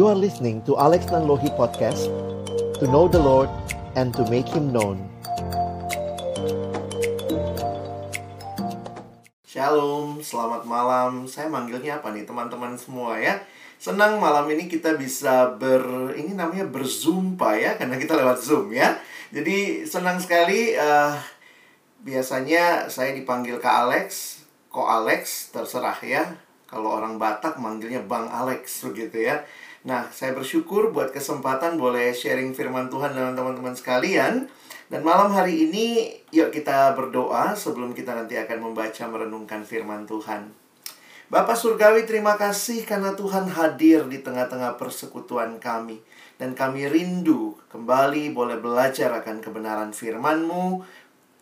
You are listening to Alex Nanlohi Podcast To know the Lord and to make Him known Shalom, selamat malam. Saya manggilnya apa nih teman-teman semua ya? Senang malam ini kita bisa ber ini namanya berzumpa ya karena kita lewat Zoom ya. Jadi senang sekali uh, biasanya saya dipanggil Kak Alex, Ko Alex terserah ya. Kalau orang Batak manggilnya Bang Alex begitu ya. Nah, saya bersyukur buat kesempatan boleh sharing firman Tuhan dengan teman-teman sekalian. Dan malam hari ini, yuk kita berdoa sebelum kita nanti akan membaca merenungkan firman Tuhan. Bapak Surgawi, terima kasih karena Tuhan hadir di tengah-tengah persekutuan kami. Dan kami rindu kembali boleh belajar akan kebenaran firman-Mu.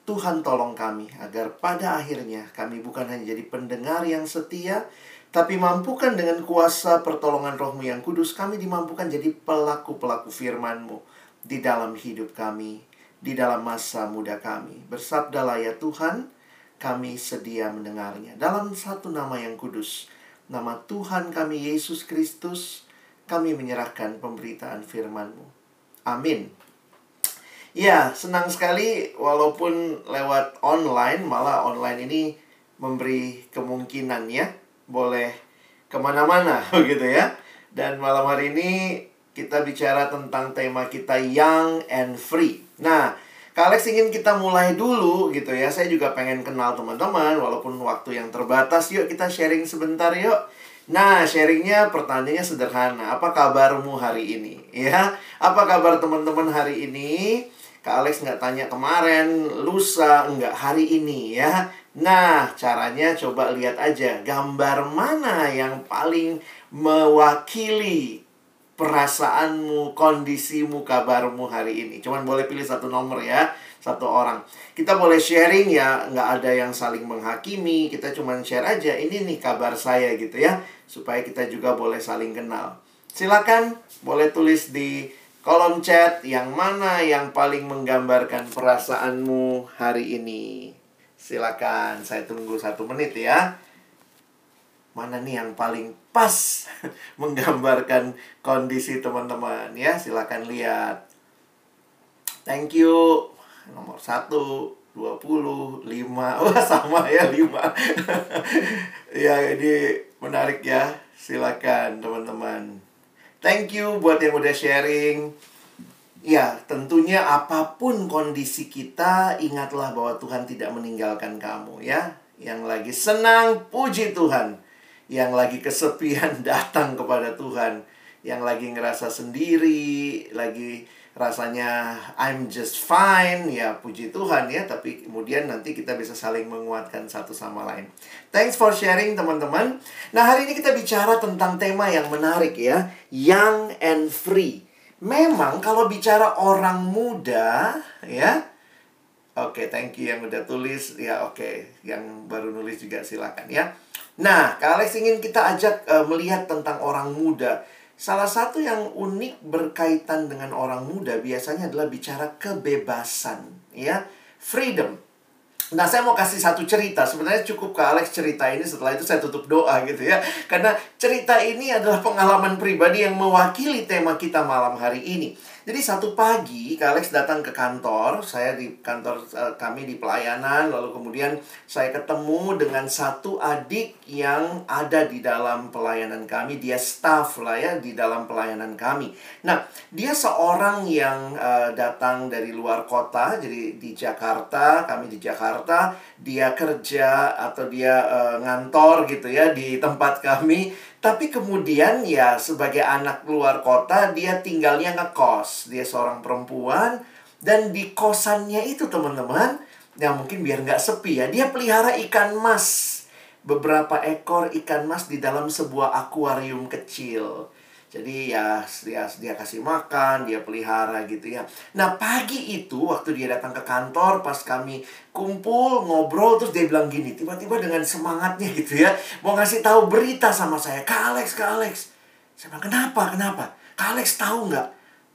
Tuhan tolong kami agar pada akhirnya kami bukan hanya jadi pendengar yang setia, tapi mampukan dengan kuasa pertolongan rohmu yang kudus, kami dimampukan jadi pelaku-pelaku firman-Mu di dalam hidup kami di dalam masa muda kami. Bersabdalah ya Tuhan, kami sedia mendengarnya. Dalam satu nama yang kudus, nama Tuhan kami Yesus Kristus, kami menyerahkan pemberitaan firman-Mu. Amin. Ya, senang sekali walaupun lewat online, malah online ini memberi kemungkinan ya, boleh ke mana-mana begitu ya. Dan malam hari ini kita bicara tentang tema kita Young and Free. Nah, Kak Alex ingin kita mulai dulu gitu ya. Saya juga pengen kenal teman-teman walaupun waktu yang terbatas. Yuk kita sharing sebentar yuk. Nah, sharingnya pertanyaannya sederhana. Apa kabarmu hari ini? Ya, apa kabar teman-teman hari ini? Kak Alex nggak tanya kemarin, lusa, nggak hari ini ya. Nah, caranya coba lihat aja gambar mana yang paling mewakili perasaanmu, kondisimu, kabarmu hari ini. Cuman boleh pilih satu nomor ya, satu orang. Kita boleh sharing ya, nggak ada yang saling menghakimi. Kita cuman share aja, ini nih kabar saya gitu ya. Supaya kita juga boleh saling kenal. Silakan, boleh tulis di kolom chat yang mana yang paling menggambarkan perasaanmu hari ini. Silakan, saya tunggu satu menit ya. Mana nih yang paling pas menggambarkan kondisi teman-teman ya? Silakan lihat. Thank you. Nomor satu dua puluh lima. Wah sama ya lima. Ya ini menarik ya. Silakan teman-teman. Thank you buat yang udah sharing Ya, tentunya apa pun kondisi kita, ingatlah bahwa Tuhan tidak meninggalkan kamu ya. Yang lagi senang, puji Tuhan yang lagi kesepian datang kepada Tuhan, yang lagi ngerasa sendiri, lagi rasanya I'm just fine, ya puji Tuhan ya, tapi kemudian nanti kita bisa saling menguatkan satu sama lain. Thanks for sharing teman-teman. Nah, hari ini kita bicara tentang tema yang menarik ya, young and free. Memang kalau bicara orang muda ya, Oke, okay, thank you yang udah tulis. Ya, oke. Okay. Yang baru nulis juga silakan ya. Nah, Kak Alex ingin kita ajak uh, melihat tentang orang muda. Salah satu yang unik berkaitan dengan orang muda biasanya adalah bicara kebebasan, ya. Freedom. Nah, saya mau kasih satu cerita. Sebenarnya cukup ke Alex cerita ini, setelah itu saya tutup doa gitu ya. Karena cerita ini adalah pengalaman pribadi yang mewakili tema kita malam hari ini. Jadi satu pagi, Kak Alex datang ke kantor, saya di kantor uh, kami di pelayanan, lalu kemudian saya ketemu dengan satu adik yang ada di dalam pelayanan kami, dia staff lah ya di dalam pelayanan kami. Nah, dia seorang yang uh, datang dari luar kota, jadi di Jakarta, kami di Jakarta, dia kerja atau dia uh, ngantor gitu ya di tempat kami tapi kemudian ya sebagai anak luar kota dia tinggalnya ngekos. Dia seorang perempuan dan di kosannya itu teman-teman ya mungkin biar nggak sepi ya dia pelihara ikan mas beberapa ekor ikan mas di dalam sebuah akuarium kecil jadi ya dia dia kasih makan, dia pelihara gitu ya. Nah, pagi itu waktu dia datang ke kantor pas kami kumpul ngobrol terus dia bilang gini, tiba-tiba dengan semangatnya gitu ya, mau ngasih tahu berita sama saya, "Kak Alex, Kak Alex." Saya bilang, "Kenapa? Kenapa?" Kak Alex tahu nggak?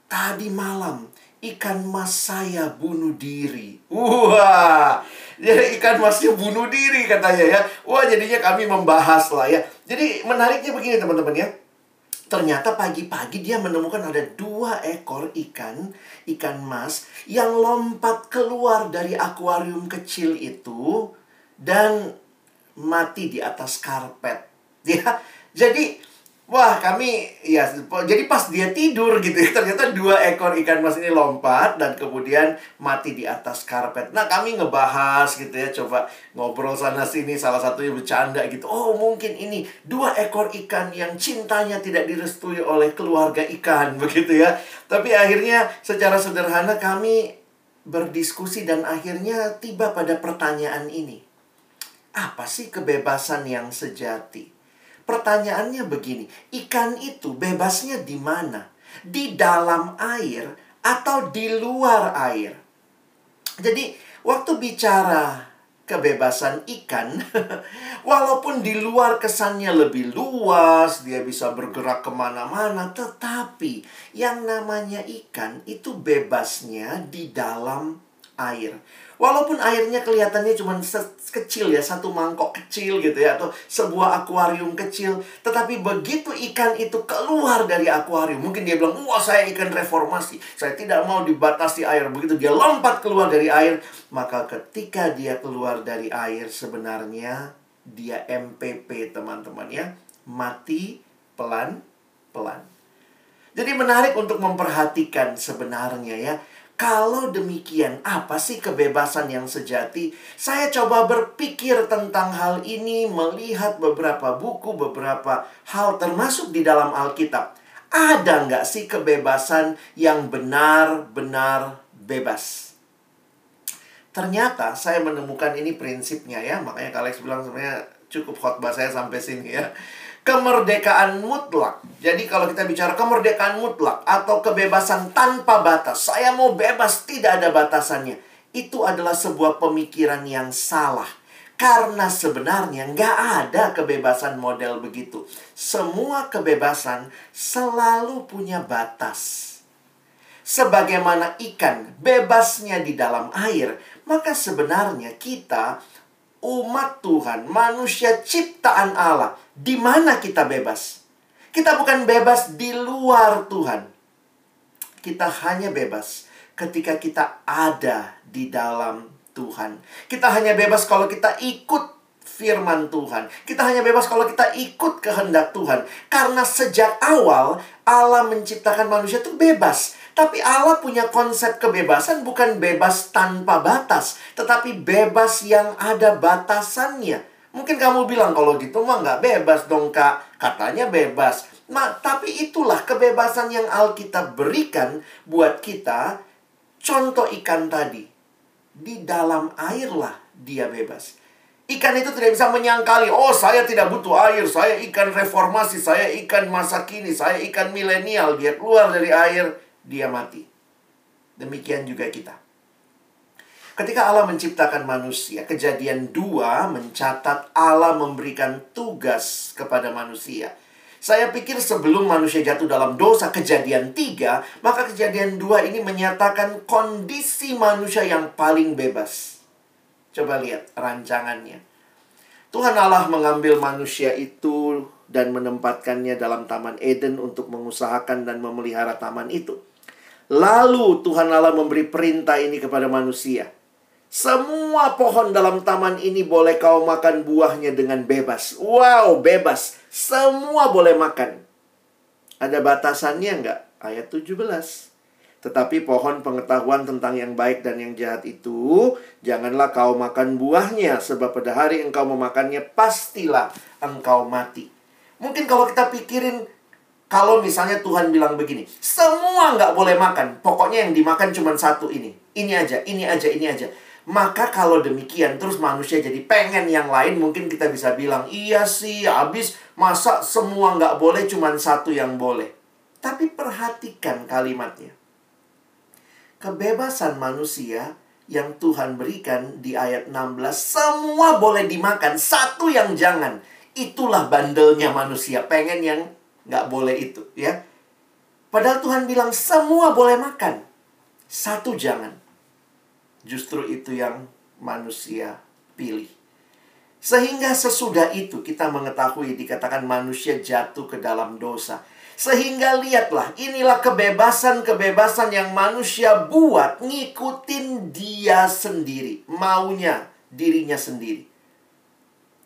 Tadi malam ikan mas saya bunuh diri. Wah, jadi ikan masnya bunuh diri katanya ya. Wah, jadinya kami membahas lah ya. Jadi menariknya begini teman-teman ya Ternyata pagi-pagi dia menemukan ada dua ekor ikan, ikan mas, yang lompat keluar dari akuarium kecil itu dan mati di atas karpet. Ya, jadi Wah, kami ya jadi pas dia tidur gitu ya, ternyata dua ekor ikan mas ini lompat dan kemudian mati di atas karpet. Nah, kami ngebahas gitu ya, coba ngobrol sana sini salah satunya bercanda gitu. Oh, mungkin ini dua ekor ikan yang cintanya tidak direstui oleh keluarga ikan begitu ya. Tapi akhirnya secara sederhana kami berdiskusi dan akhirnya tiba pada pertanyaan ini. Apa sih kebebasan yang sejati? Pertanyaannya begini, ikan itu bebasnya di mana? Di dalam air atau di luar air? Jadi, waktu bicara kebebasan ikan, walaupun di luar kesannya lebih luas, dia bisa bergerak ke mana-mana, tetapi yang namanya ikan itu bebasnya di dalam air. Walaupun airnya kelihatannya cuma kecil ya, satu mangkok kecil gitu ya, atau sebuah akuarium kecil. Tetapi begitu ikan itu keluar dari akuarium, mungkin dia bilang, wah saya ikan reformasi, saya tidak mau dibatasi air. Begitu dia lompat keluar dari air, maka ketika dia keluar dari air sebenarnya dia MPP teman-teman ya, mati pelan-pelan. Jadi menarik untuk memperhatikan sebenarnya ya, kalau demikian, apa sih kebebasan yang sejati? Saya coba berpikir tentang hal ini, melihat beberapa buku, beberapa hal termasuk di dalam Alkitab. Ada nggak sih kebebasan yang benar-benar bebas? Ternyata saya menemukan ini prinsipnya ya, makanya Kalex bilang sebenarnya cukup khotbah saya sampai sini ya kemerdekaan mutlak. Jadi kalau kita bicara kemerdekaan mutlak atau kebebasan tanpa batas, saya mau bebas tidak ada batasannya. Itu adalah sebuah pemikiran yang salah. Karena sebenarnya nggak ada kebebasan model begitu. Semua kebebasan selalu punya batas. Sebagaimana ikan bebasnya di dalam air, maka sebenarnya kita umat Tuhan, manusia ciptaan Allah, di mana kita bebas? Kita bukan bebas di luar Tuhan. Kita hanya bebas ketika kita ada di dalam Tuhan. Kita hanya bebas kalau kita ikut firman Tuhan. Kita hanya bebas kalau kita ikut kehendak Tuhan. Karena sejak awal Allah menciptakan manusia itu bebas. Tapi Allah punya konsep kebebasan bukan bebas tanpa batas, tetapi bebas yang ada batasannya. Mungkin kamu bilang kalau gitu mah nggak bebas dong kak. Katanya bebas. Nah, tapi itulah kebebasan yang Alkitab berikan buat kita. Contoh ikan tadi. Di dalam air lah dia bebas. Ikan itu tidak bisa menyangkali, oh saya tidak butuh air, saya ikan reformasi, saya ikan masa kini, saya ikan milenial. Dia keluar dari air, dia mati. Demikian juga kita. Ketika Allah menciptakan manusia, kejadian dua mencatat Allah memberikan tugas kepada manusia. Saya pikir sebelum manusia jatuh dalam dosa kejadian tiga, maka kejadian dua ini menyatakan kondisi manusia yang paling bebas. Coba lihat rancangannya. Tuhan Allah mengambil manusia itu dan menempatkannya dalam Taman Eden untuk mengusahakan dan memelihara taman itu. Lalu Tuhan Allah memberi perintah ini kepada manusia. Semua pohon dalam taman ini boleh kau makan buahnya dengan bebas. Wow, bebas. Semua boleh makan. Ada batasannya enggak? Ayat 17. Tetapi pohon pengetahuan tentang yang baik dan yang jahat itu, janganlah kau makan buahnya, sebab pada hari engkau memakannya, pastilah engkau mati. Mungkin kalau kita pikirin, kalau misalnya Tuhan bilang begini, semua nggak boleh makan, pokoknya yang dimakan cuma satu ini. Ini aja, ini aja, ini aja. Maka kalau demikian terus manusia jadi pengen yang lain mungkin kita bisa bilang iya sih habis masa semua nggak boleh cuma satu yang boleh. Tapi perhatikan kalimatnya. Kebebasan manusia yang Tuhan berikan di ayat 16 semua boleh dimakan satu yang jangan. Itulah bandelnya manusia pengen yang nggak boleh itu ya. Padahal Tuhan bilang semua boleh makan. Satu jangan. Justru itu yang manusia pilih. Sehingga sesudah itu kita mengetahui dikatakan manusia jatuh ke dalam dosa. Sehingga lihatlah, inilah kebebasan-kebebasan yang manusia buat ngikutin dia sendiri, maunya dirinya sendiri.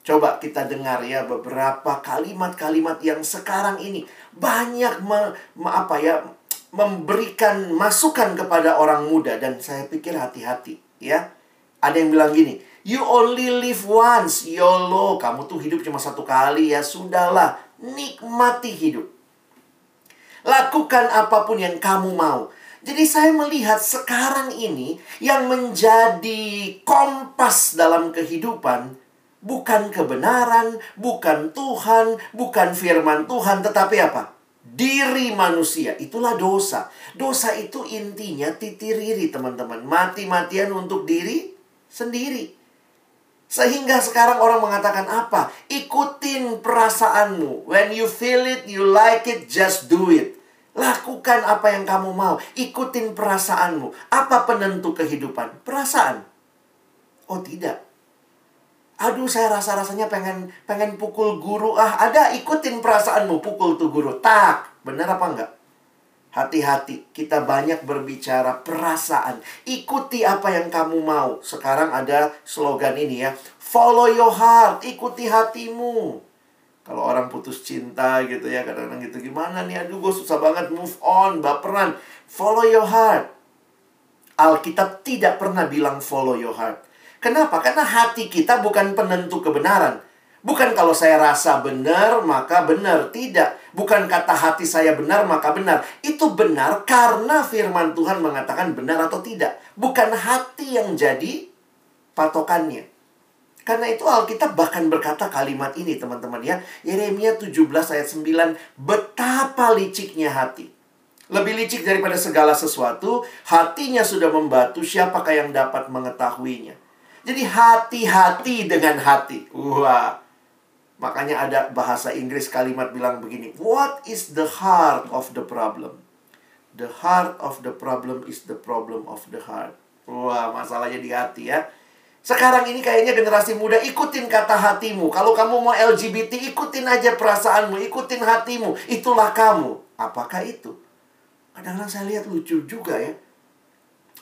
Coba kita dengar ya beberapa kalimat-kalimat yang sekarang ini banyak me, me, apa ya memberikan masukan kepada orang muda dan saya pikir hati-hati ya. Ada yang bilang gini, you only live once, YOLO, kamu tuh hidup cuma satu kali ya, sudahlah, nikmati hidup. Lakukan apa pun yang kamu mau. Jadi saya melihat sekarang ini yang menjadi kompas dalam kehidupan bukan kebenaran, bukan Tuhan, bukan firman Tuhan, tetapi apa? Diri manusia. Itulah dosa. Dosa itu intinya titiriri, teman-teman. Mati-matian untuk diri sendiri. Sehingga sekarang orang mengatakan apa? Ikutin perasaanmu. When you feel it, you like it, just do it. Lakukan apa yang kamu mau. Ikutin perasaanmu. Apa penentu kehidupan? Perasaan. Oh tidak. Aduh saya rasa-rasanya pengen pengen pukul guru. Ah ada ikutin perasaanmu pukul tuh guru. Tak. Benar apa enggak? Hati-hati, kita banyak berbicara perasaan. Ikuti apa yang kamu mau. Sekarang ada slogan ini ya. Follow your heart, ikuti hatimu. Kalau orang putus cinta gitu ya, kadang-kadang gitu gimana nih, aduh gue susah banget move on, baperan. Follow your heart. Alkitab tidak pernah bilang follow your heart. Kenapa? Karena hati kita bukan penentu kebenaran. Bukan kalau saya rasa benar, maka benar. Tidak. Bukan kata hati saya benar, maka benar. Itu benar karena firman Tuhan mengatakan benar atau tidak. Bukan hati yang jadi patokannya. Karena itu Alkitab bahkan berkata kalimat ini teman-teman ya. Yeremia 17 ayat 9. Betapa liciknya hati. Lebih licik daripada segala sesuatu. Hatinya sudah membatu. Siapakah yang dapat mengetahuinya? Jadi hati-hati dengan hati. Wah. Makanya ada bahasa Inggris kalimat bilang begini. What is the heart of the problem? The heart of the problem is the problem of the heart. Wah, masalahnya di hati ya. Sekarang ini kayaknya generasi muda ikutin kata hatimu. Kalau kamu mau LGBT, ikutin aja perasaanmu, ikutin hatimu. Itulah kamu. Apakah itu? Kadang-kadang saya lihat lucu juga ya.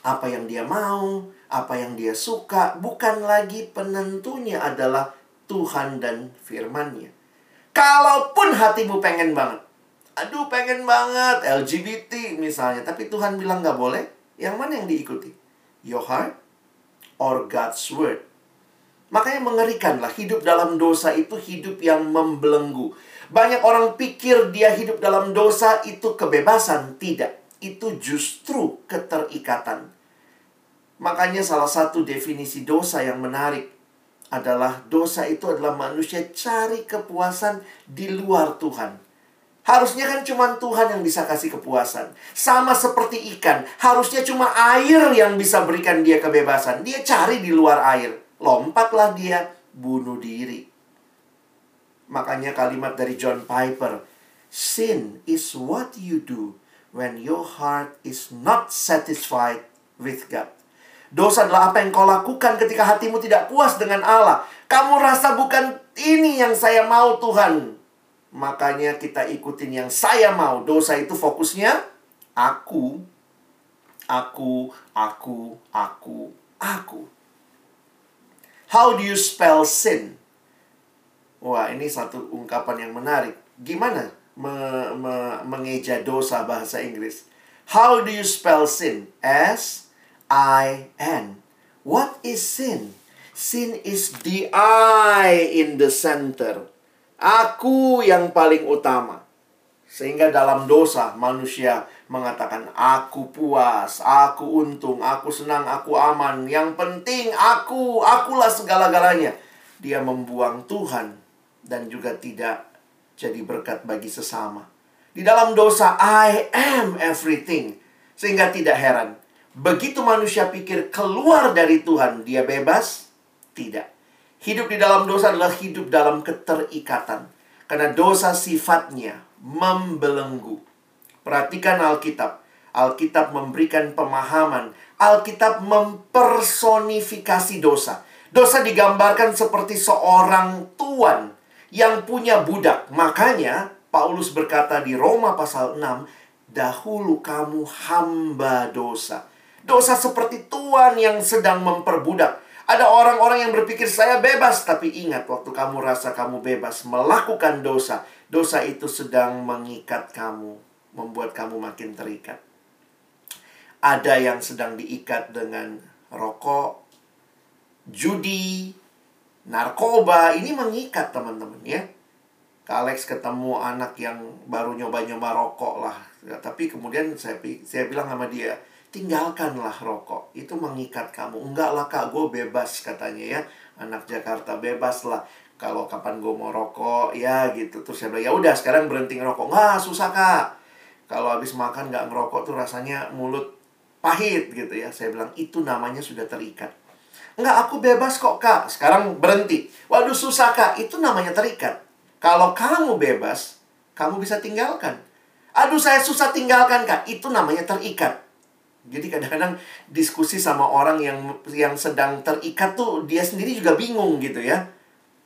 Apa yang dia mau, apa yang dia suka, bukan lagi penentunya adalah Tuhan dan firmannya. Kalaupun hatimu pengen banget. Aduh pengen banget LGBT misalnya. Tapi Tuhan bilang nggak boleh. Yang mana yang diikuti? Your heart or God's word. Makanya mengerikanlah hidup dalam dosa itu hidup yang membelenggu. Banyak orang pikir dia hidup dalam dosa itu kebebasan. Tidak. Itu justru keterikatan. Makanya salah satu definisi dosa yang menarik adalah dosa itu adalah manusia cari kepuasan di luar Tuhan. Harusnya kan cuma Tuhan yang bisa kasih kepuasan. Sama seperti ikan. Harusnya cuma air yang bisa berikan dia kebebasan. Dia cari di luar air. Lompatlah dia, bunuh diri. Makanya kalimat dari John Piper. Sin is what you do when your heart is not satisfied with God. Dosa adalah apa yang kau lakukan ketika hatimu tidak puas dengan Allah. Kamu rasa bukan ini yang saya mau Tuhan. Makanya kita ikutin yang saya mau. Dosa itu fokusnya aku, aku, aku, aku, aku. How do you spell sin? Wah, ini satu ungkapan yang menarik. Gimana me me mengeja dosa bahasa Inggris? How do you spell sin? S I N. What is sin? Sin is the I in the center. Aku yang paling utama. Sehingga dalam dosa manusia mengatakan aku puas, aku untung, aku senang, aku aman. Yang penting aku, akulah segala-galanya. Dia membuang Tuhan dan juga tidak jadi berkat bagi sesama. Di dalam dosa I am everything. Sehingga tidak heran. Begitu manusia pikir keluar dari Tuhan, dia bebas? Tidak. Hidup di dalam dosa adalah hidup dalam keterikatan. Karena dosa sifatnya membelenggu. Perhatikan Alkitab. Alkitab memberikan pemahaman. Alkitab mempersonifikasi dosa. Dosa digambarkan seperti seorang tuan yang punya budak. Makanya Paulus berkata di Roma pasal 6, dahulu kamu hamba dosa. Dosa seperti Tuhan yang sedang memperbudak. Ada orang-orang yang berpikir saya bebas, tapi ingat waktu kamu rasa kamu bebas melakukan dosa, dosa itu sedang mengikat kamu, membuat kamu makin terikat. Ada yang sedang diikat dengan rokok, judi, narkoba, ini mengikat teman-teman ya. Kak Alex ketemu anak yang baru nyoba-nyoba rokok lah. Ya, tapi kemudian saya, saya bilang sama dia, tinggalkanlah rokok. Itu mengikat kamu. Enggak lah kak, gue bebas katanya ya. Anak Jakarta bebas lah. Kalau kapan gue mau rokok, ya gitu. Terus saya bilang, ya udah sekarang berhenti ngerokok. Nggak, susah kak. Kalau habis makan nggak ngerokok tuh rasanya mulut pahit gitu ya. Saya bilang, itu namanya sudah terikat. Enggak, aku bebas kok kak. Sekarang berhenti. Waduh susah kak, itu namanya terikat. Kalau kamu bebas, kamu bisa tinggalkan. Aduh, saya susah tinggalkan, Kak. Itu namanya terikat. Jadi kadang-kadang diskusi sama orang yang yang sedang terikat tuh dia sendiri juga bingung gitu ya.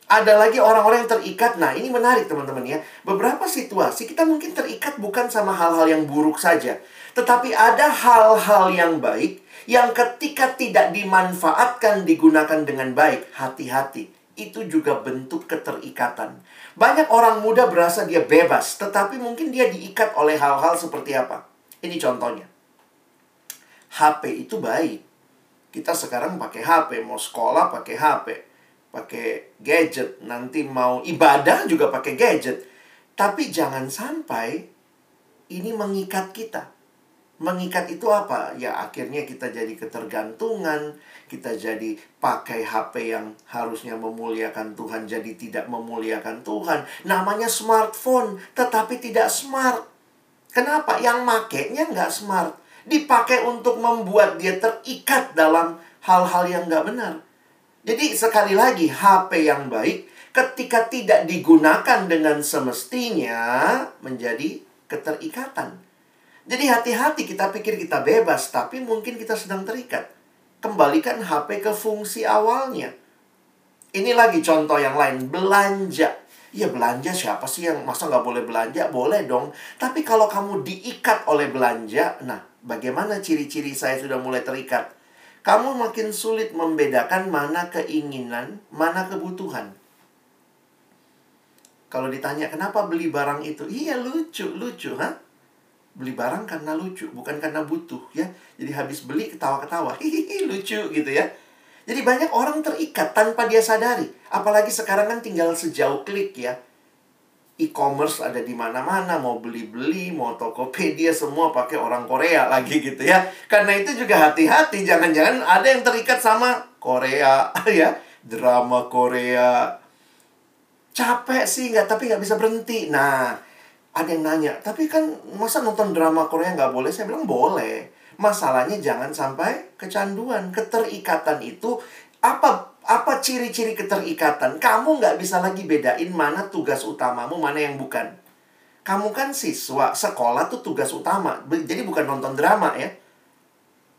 Ada lagi orang-orang yang terikat. Nah, ini menarik teman-teman ya. Beberapa situasi kita mungkin terikat bukan sama hal-hal yang buruk saja, tetapi ada hal-hal yang baik yang ketika tidak dimanfaatkan digunakan dengan baik, hati-hati. Itu juga bentuk keterikatan. Banyak orang muda berasa dia bebas, tetapi mungkin dia diikat oleh hal-hal seperti apa. Ini contohnya. HP itu baik. Kita sekarang pakai HP, mau sekolah pakai HP, pakai gadget, nanti mau ibadah juga pakai gadget. Tapi jangan sampai ini mengikat kita. Mengikat itu apa? Ya akhirnya kita jadi ketergantungan, kita jadi pakai HP yang harusnya memuliakan Tuhan jadi tidak memuliakan Tuhan. Namanya smartphone, tetapi tidak smart. Kenapa? Yang makainya nggak smart. Dipakai untuk membuat dia terikat dalam hal-hal yang nggak benar. Jadi sekali lagi, HP yang baik ketika tidak digunakan dengan semestinya menjadi keterikatan. Jadi hati-hati kita pikir kita bebas, tapi mungkin kita sedang terikat. Kembalikan HP ke fungsi awalnya. Ini lagi contoh yang lain, belanja. Ya belanja siapa sih yang masa nggak boleh belanja? Boleh dong. Tapi kalau kamu diikat oleh belanja, nah bagaimana ciri-ciri saya sudah mulai terikat? Kamu makin sulit membedakan mana keinginan, mana kebutuhan. Kalau ditanya kenapa beli barang itu, iya lucu, lucu, ha? beli barang karena lucu, bukan karena butuh ya. Jadi habis beli ketawa-ketawa, hihihi lucu gitu ya. Jadi banyak orang terikat tanpa dia sadari. Apalagi sekarang kan tinggal sejauh klik ya. E-commerce ada di mana-mana, mau beli-beli, mau Tokopedia semua pakai orang Korea lagi gitu ya. Karena itu juga hati-hati, jangan-jangan ada yang terikat sama Korea ya, drama Korea. Capek sih nggak, tapi nggak bisa berhenti. Nah, ada yang nanya, tapi kan masa nonton drama Korea nggak boleh? Saya bilang boleh. Masalahnya jangan sampai kecanduan. Keterikatan itu apa apa ciri-ciri keterikatan? Kamu nggak bisa lagi bedain mana tugas utamamu, mana yang bukan. Kamu kan siswa, sekolah tuh tugas utama. Jadi bukan nonton drama ya.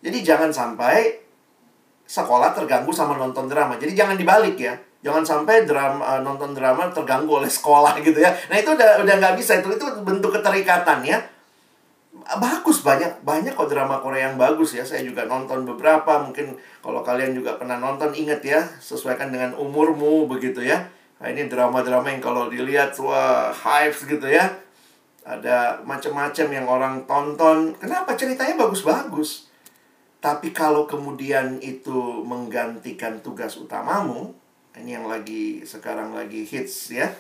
Jadi jangan sampai sekolah terganggu sama nonton drama. Jadi jangan dibalik ya. Jangan sampai drama uh, nonton drama terganggu oleh sekolah gitu ya. Nah, itu udah udah nggak bisa itu itu bentuk keterikatan ya. Bagus banyak banyak kok drama Korea yang bagus ya. Saya juga nonton beberapa. Mungkin kalau kalian juga pernah nonton ingat ya, sesuaikan dengan umurmu begitu ya. Nah, ini drama-drama yang kalau dilihat wah hype gitu ya. Ada macam-macam yang orang tonton. Kenapa ceritanya bagus-bagus? Tapi kalau kemudian itu menggantikan tugas utamamu, ini yang lagi sekarang lagi hits ya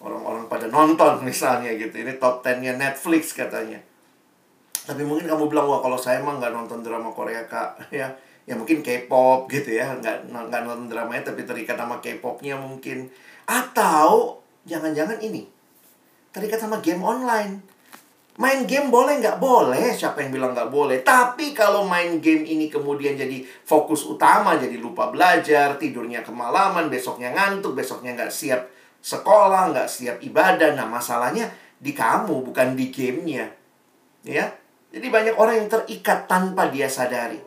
orang-orang pada nonton misalnya gitu ini top 10-nya Netflix katanya tapi mungkin kamu bilang wah kalau saya emang nggak nonton drama Korea kak ya ya mungkin K-pop gitu ya nggak nggak nonton dramanya tapi terikat sama K-popnya mungkin atau jangan-jangan ini terikat sama game online Main game boleh nggak? Boleh. Siapa yang bilang nggak boleh? Tapi kalau main game ini kemudian jadi fokus utama, jadi lupa belajar, tidurnya kemalaman, besoknya ngantuk, besoknya nggak siap sekolah, nggak siap ibadah. Nah, masalahnya di kamu, bukan di gamenya. Ya, jadi banyak orang yang terikat tanpa dia sadari.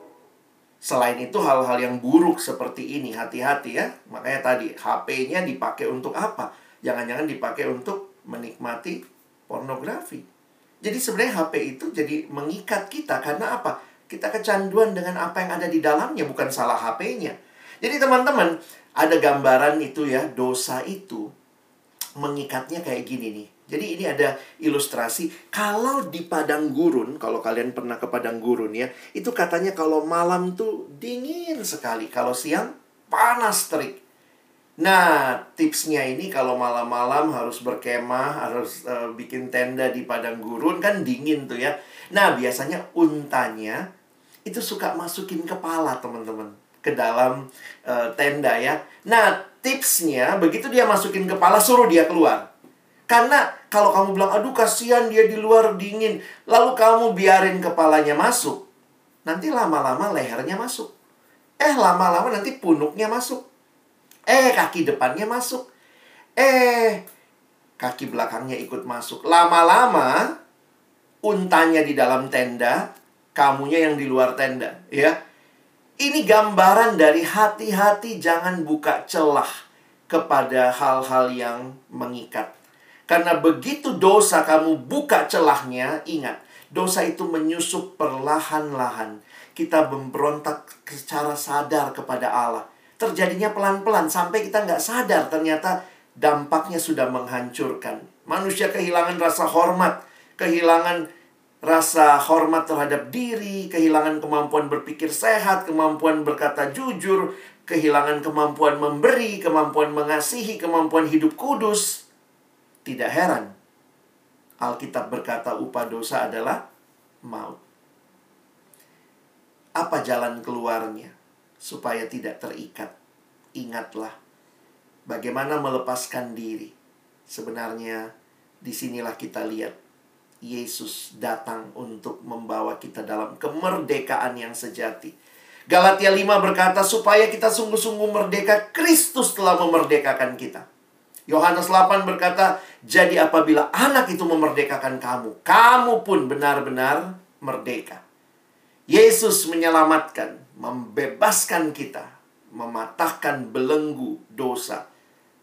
Selain itu hal-hal yang buruk seperti ini, hati-hati ya. Makanya tadi HP-nya dipakai untuk apa? Jangan-jangan dipakai untuk menikmati pornografi. Jadi sebenarnya HP itu jadi mengikat kita karena apa? Kita kecanduan dengan apa yang ada di dalamnya, bukan salah HP-nya. Jadi teman-teman, ada gambaran itu ya, dosa itu mengikatnya kayak gini nih. Jadi ini ada ilustrasi. Kalau di padang gurun, kalau kalian pernah ke padang gurun ya, itu katanya kalau malam tuh dingin sekali. Kalau siang panas terik. Nah, tipsnya ini kalau malam-malam harus berkemah, harus uh, bikin tenda di padang gurun kan dingin tuh ya. Nah, biasanya untanya itu suka masukin kepala teman-teman ke dalam uh, tenda ya. Nah, tipsnya begitu dia masukin kepala suruh dia keluar. Karena kalau kamu bilang aduh kasihan dia di luar dingin, lalu kamu biarin kepalanya masuk, nanti lama-lama lehernya masuk. Eh, lama-lama nanti punuknya masuk Eh, kaki depannya masuk. Eh, kaki belakangnya ikut masuk. Lama-lama, untanya di dalam tenda, kamunya yang di luar tenda. Ya, Ini gambaran dari hati-hati jangan buka celah kepada hal-hal yang mengikat. Karena begitu dosa kamu buka celahnya, ingat, dosa itu menyusup perlahan-lahan. Kita memberontak secara sadar kepada Allah terjadinya pelan-pelan sampai kita nggak sadar ternyata dampaknya sudah menghancurkan. Manusia kehilangan rasa hormat, kehilangan rasa hormat terhadap diri, kehilangan kemampuan berpikir sehat, kemampuan berkata jujur, kehilangan kemampuan memberi, kemampuan mengasihi, kemampuan hidup kudus. Tidak heran. Alkitab berkata upah dosa adalah maut. Apa jalan keluarnya? supaya tidak terikat. Ingatlah bagaimana melepaskan diri. Sebenarnya di sinilah kita lihat Yesus datang untuk membawa kita dalam kemerdekaan yang sejati. Galatia 5 berkata supaya kita sungguh-sungguh merdeka, Kristus telah memerdekakan kita. Yohanes 8 berkata, jadi apabila anak itu memerdekakan kamu, kamu pun benar-benar merdeka. Yesus menyelamatkan, membebaskan kita, mematahkan belenggu dosa.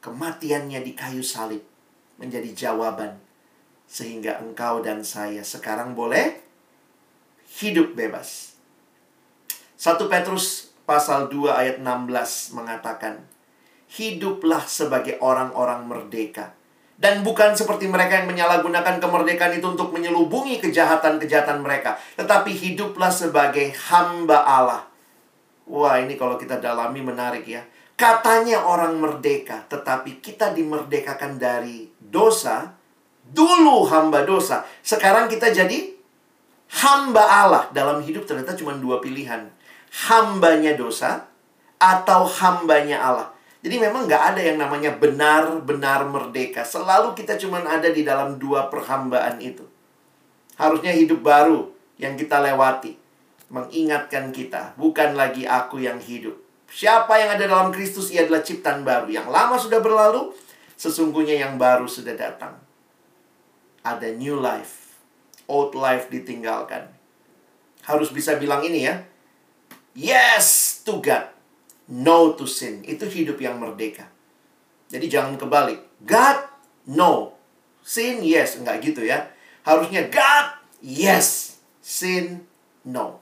Kematiannya di kayu salib menjadi jawaban sehingga engkau dan saya sekarang boleh hidup bebas. 1 Petrus pasal 2 ayat 16 mengatakan, Hiduplah sebagai orang-orang merdeka dan bukan seperti mereka yang menyalahgunakan kemerdekaan itu untuk menyelubungi kejahatan-kejahatan mereka. Tetapi hiduplah sebagai hamba Allah. Wah ini kalau kita dalami menarik ya. Katanya orang merdeka. Tetapi kita dimerdekakan dari dosa. Dulu hamba dosa. Sekarang kita jadi hamba Allah. Dalam hidup ternyata cuma dua pilihan. Hambanya dosa atau hambanya Allah. Jadi memang nggak ada yang namanya benar-benar merdeka. Selalu kita cuma ada di dalam dua perhambaan itu. Harusnya hidup baru yang kita lewati. Mengingatkan kita, bukan lagi aku yang hidup. Siapa yang ada dalam Kristus, ia adalah ciptaan baru. Yang lama sudah berlalu, sesungguhnya yang baru sudah datang. Ada new life. Old life ditinggalkan. Harus bisa bilang ini ya. Yes to God no to sin. Itu hidup yang merdeka. Jadi jangan kebalik. God, no. Sin, yes. Enggak gitu ya. Harusnya God, yes. Sin, no.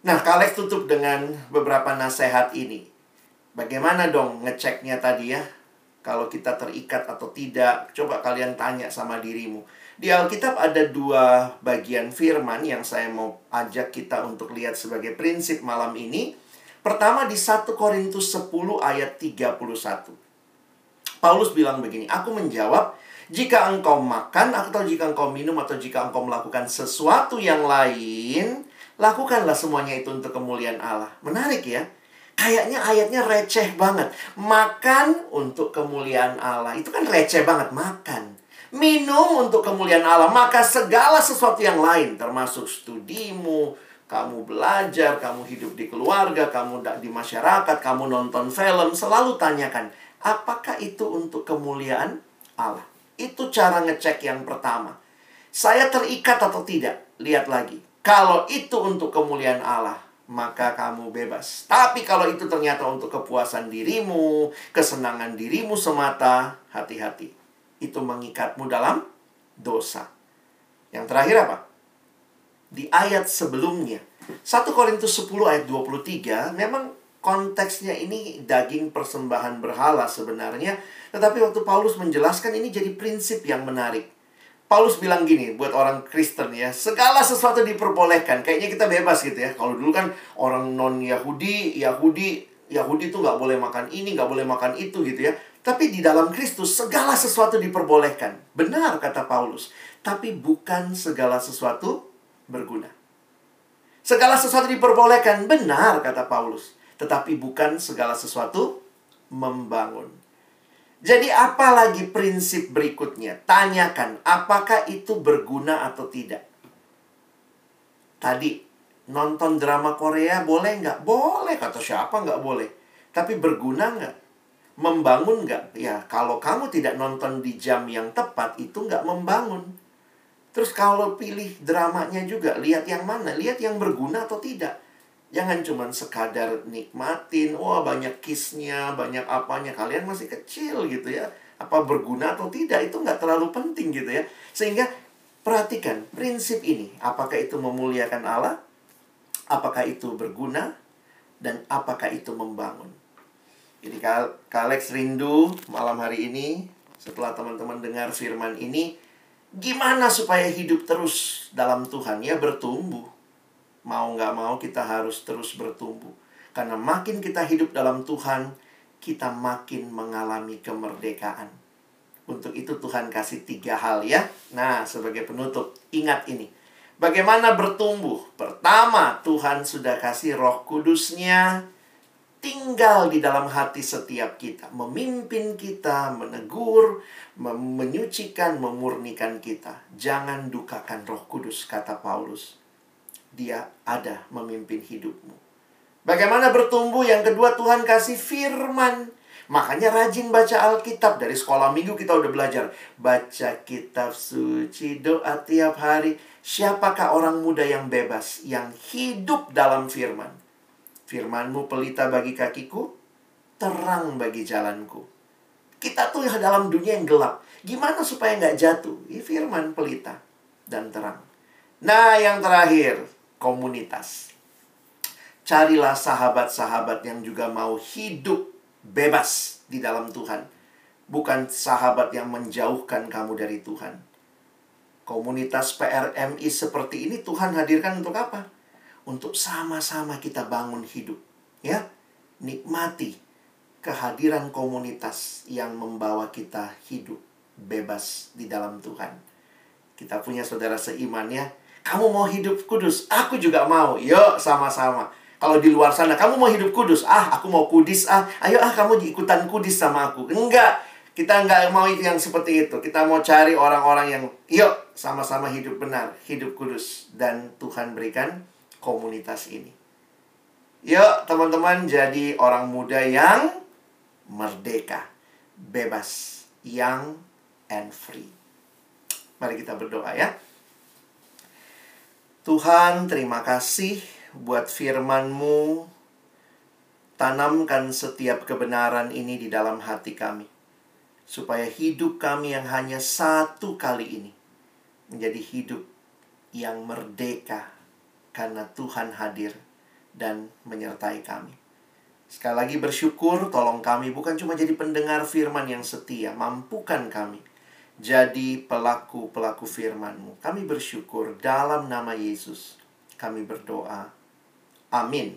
Nah, Kalex tutup dengan beberapa nasihat ini. Bagaimana dong ngeceknya tadi ya? Kalau kita terikat atau tidak, coba kalian tanya sama dirimu. Di Alkitab ada dua bagian firman yang saya mau ajak kita untuk lihat sebagai prinsip malam ini. Pertama di 1 Korintus 10 ayat 31. Paulus bilang begini, Aku menjawab, jika engkau makan atau jika engkau minum atau jika engkau melakukan sesuatu yang lain, lakukanlah semuanya itu untuk kemuliaan Allah. Menarik ya. Kayaknya ayatnya receh banget. Makan untuk kemuliaan Allah. Itu kan receh banget. Makan. Minum untuk kemuliaan Allah. Maka segala sesuatu yang lain. Termasuk studimu, kamu belajar, kamu hidup di keluarga, kamu di masyarakat, kamu nonton film, selalu tanyakan, apakah itu untuk kemuliaan Allah? Itu cara ngecek yang pertama. Saya terikat atau tidak? Lihat lagi. Kalau itu untuk kemuliaan Allah, maka kamu bebas. Tapi kalau itu ternyata untuk kepuasan dirimu, kesenangan dirimu semata, hati-hati. Itu mengikatmu dalam dosa. Yang terakhir apa? Di ayat sebelumnya, 1 Korintus 10 ayat 23, memang konteksnya ini daging persembahan berhala sebenarnya, tetapi waktu Paulus menjelaskan ini jadi prinsip yang menarik. Paulus bilang gini buat orang Kristen ya, segala sesuatu diperbolehkan. Kayaknya kita bebas gitu ya. Kalau dulu kan orang non Yahudi, Yahudi, Yahudi itu nggak boleh makan ini, nggak boleh makan itu gitu ya. Tapi di dalam Kristus segala sesuatu diperbolehkan. Benar kata Paulus. Tapi bukan segala sesuatu berguna. Segala sesuatu diperbolehkan. Benar kata Paulus. Tetapi bukan segala sesuatu membangun. Jadi apa lagi prinsip berikutnya? Tanyakan apakah itu berguna atau tidak. Tadi nonton drama Korea boleh nggak? Boleh kata siapa nggak boleh. Tapi berguna nggak? Membangun nggak? Ya kalau kamu tidak nonton di jam yang tepat itu nggak membangun. Terus kalau pilih dramanya juga lihat yang mana? Lihat yang berguna atau tidak. Jangan cuma sekadar nikmatin, wah banyak kisnya, banyak apanya. Kalian masih kecil gitu ya. Apa berguna atau tidak, itu nggak terlalu penting gitu ya. Sehingga perhatikan prinsip ini. Apakah itu memuliakan Allah? Apakah itu berguna? Dan apakah itu membangun? Jadi Kak Alex rindu malam hari ini, setelah teman-teman dengar firman ini, gimana supaya hidup terus dalam Tuhan ya bertumbuh mau nggak mau kita harus terus bertumbuh. Karena makin kita hidup dalam Tuhan, kita makin mengalami kemerdekaan. Untuk itu Tuhan kasih tiga hal ya. Nah, sebagai penutup, ingat ini. Bagaimana bertumbuh? Pertama, Tuhan sudah kasih roh kudusnya tinggal di dalam hati setiap kita. Memimpin kita, menegur, menyucikan, memurnikan kita. Jangan dukakan roh kudus, kata Paulus dia ada memimpin hidupmu. Bagaimana bertumbuh? Yang kedua, Tuhan kasih firman. Makanya rajin baca Alkitab. Dari sekolah minggu kita udah belajar. Baca kitab suci, doa tiap hari. Siapakah orang muda yang bebas? Yang hidup dalam firman. Firmanmu pelita bagi kakiku, terang bagi jalanku. Kita tuh dalam dunia yang gelap. Gimana supaya nggak jatuh? Ini firman pelita dan terang. Nah, yang terakhir, komunitas. Carilah sahabat-sahabat yang juga mau hidup bebas di dalam Tuhan. Bukan sahabat yang menjauhkan kamu dari Tuhan. Komunitas PRMI seperti ini Tuhan hadirkan untuk apa? Untuk sama-sama kita bangun hidup. Ya, nikmati kehadiran komunitas yang membawa kita hidup bebas di dalam Tuhan. Kita punya saudara seiman ya, kamu mau hidup kudus? Aku juga mau. Yuk, sama-sama. Kalau di luar sana, kamu mau hidup kudus? Ah, aku mau kudis. Ah, ayo ah, kamu ikutan kudis sama aku. Enggak. Kita enggak mau yang seperti itu. Kita mau cari orang-orang yang, yuk, sama-sama hidup benar, hidup kudus. Dan Tuhan berikan komunitas ini. Yuk, teman-teman, jadi orang muda yang merdeka, bebas, young and free. Mari kita berdoa ya. Tuhan, terima kasih buat firman-Mu. Tanamkan setiap kebenaran ini di dalam hati kami. Supaya hidup kami yang hanya satu kali ini menjadi hidup yang merdeka karena Tuhan hadir dan menyertai kami. Sekali lagi bersyukur, tolong kami bukan cuma jadi pendengar firman yang setia, mampukan kami jadi pelaku-pelaku firman-Mu. Kami bersyukur dalam nama Yesus. Kami berdoa. Amin.